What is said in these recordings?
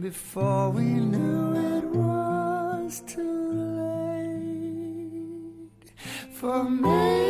before we knew it was too late. For making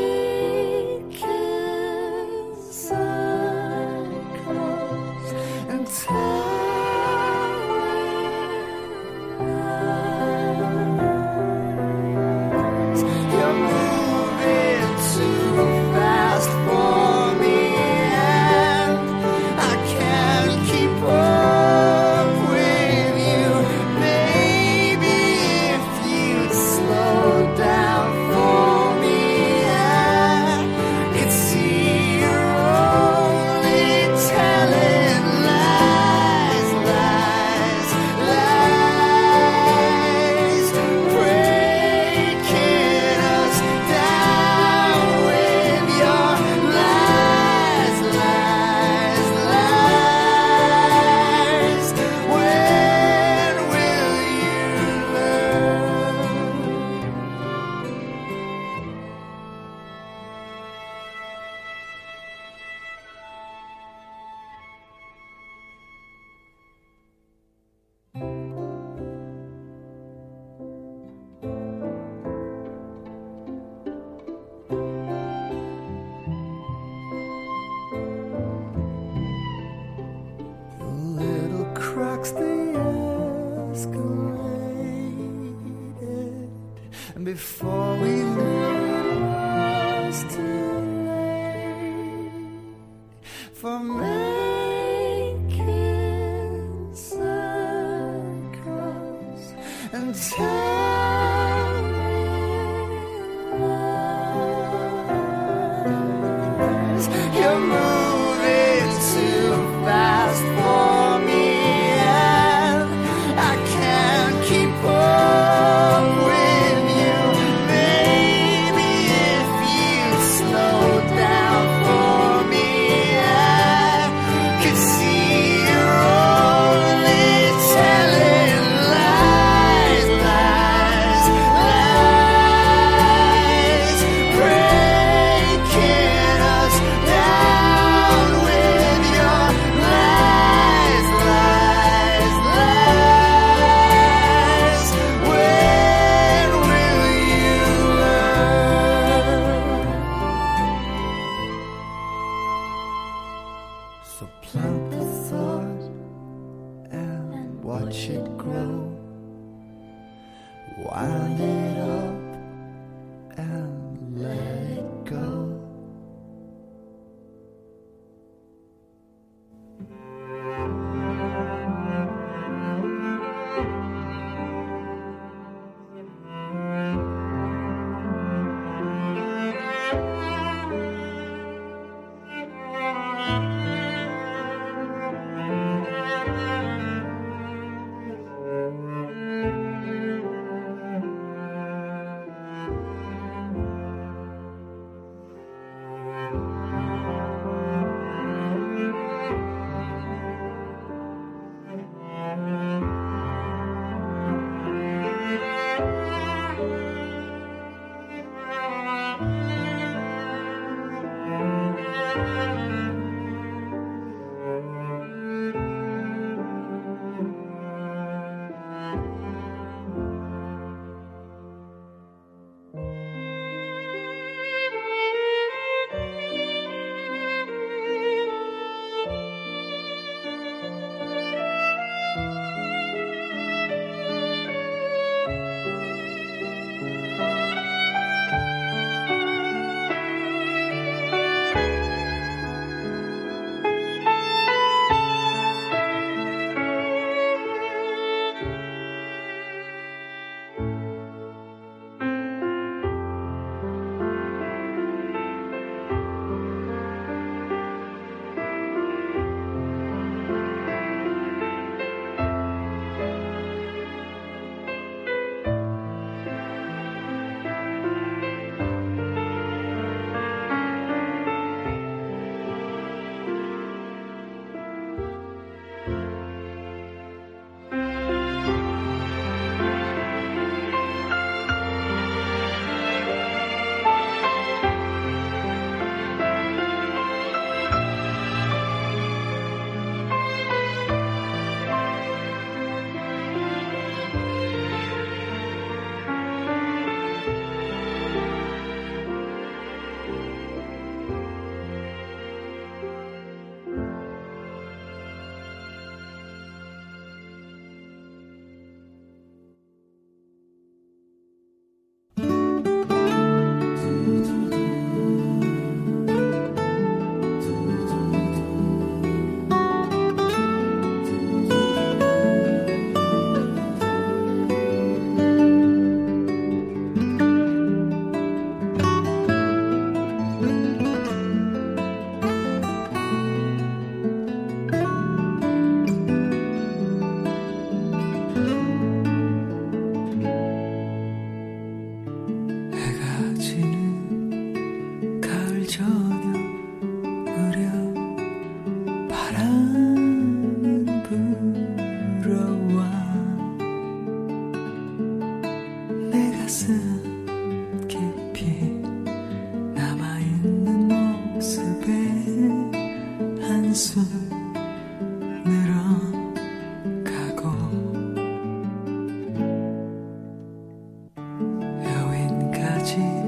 ti.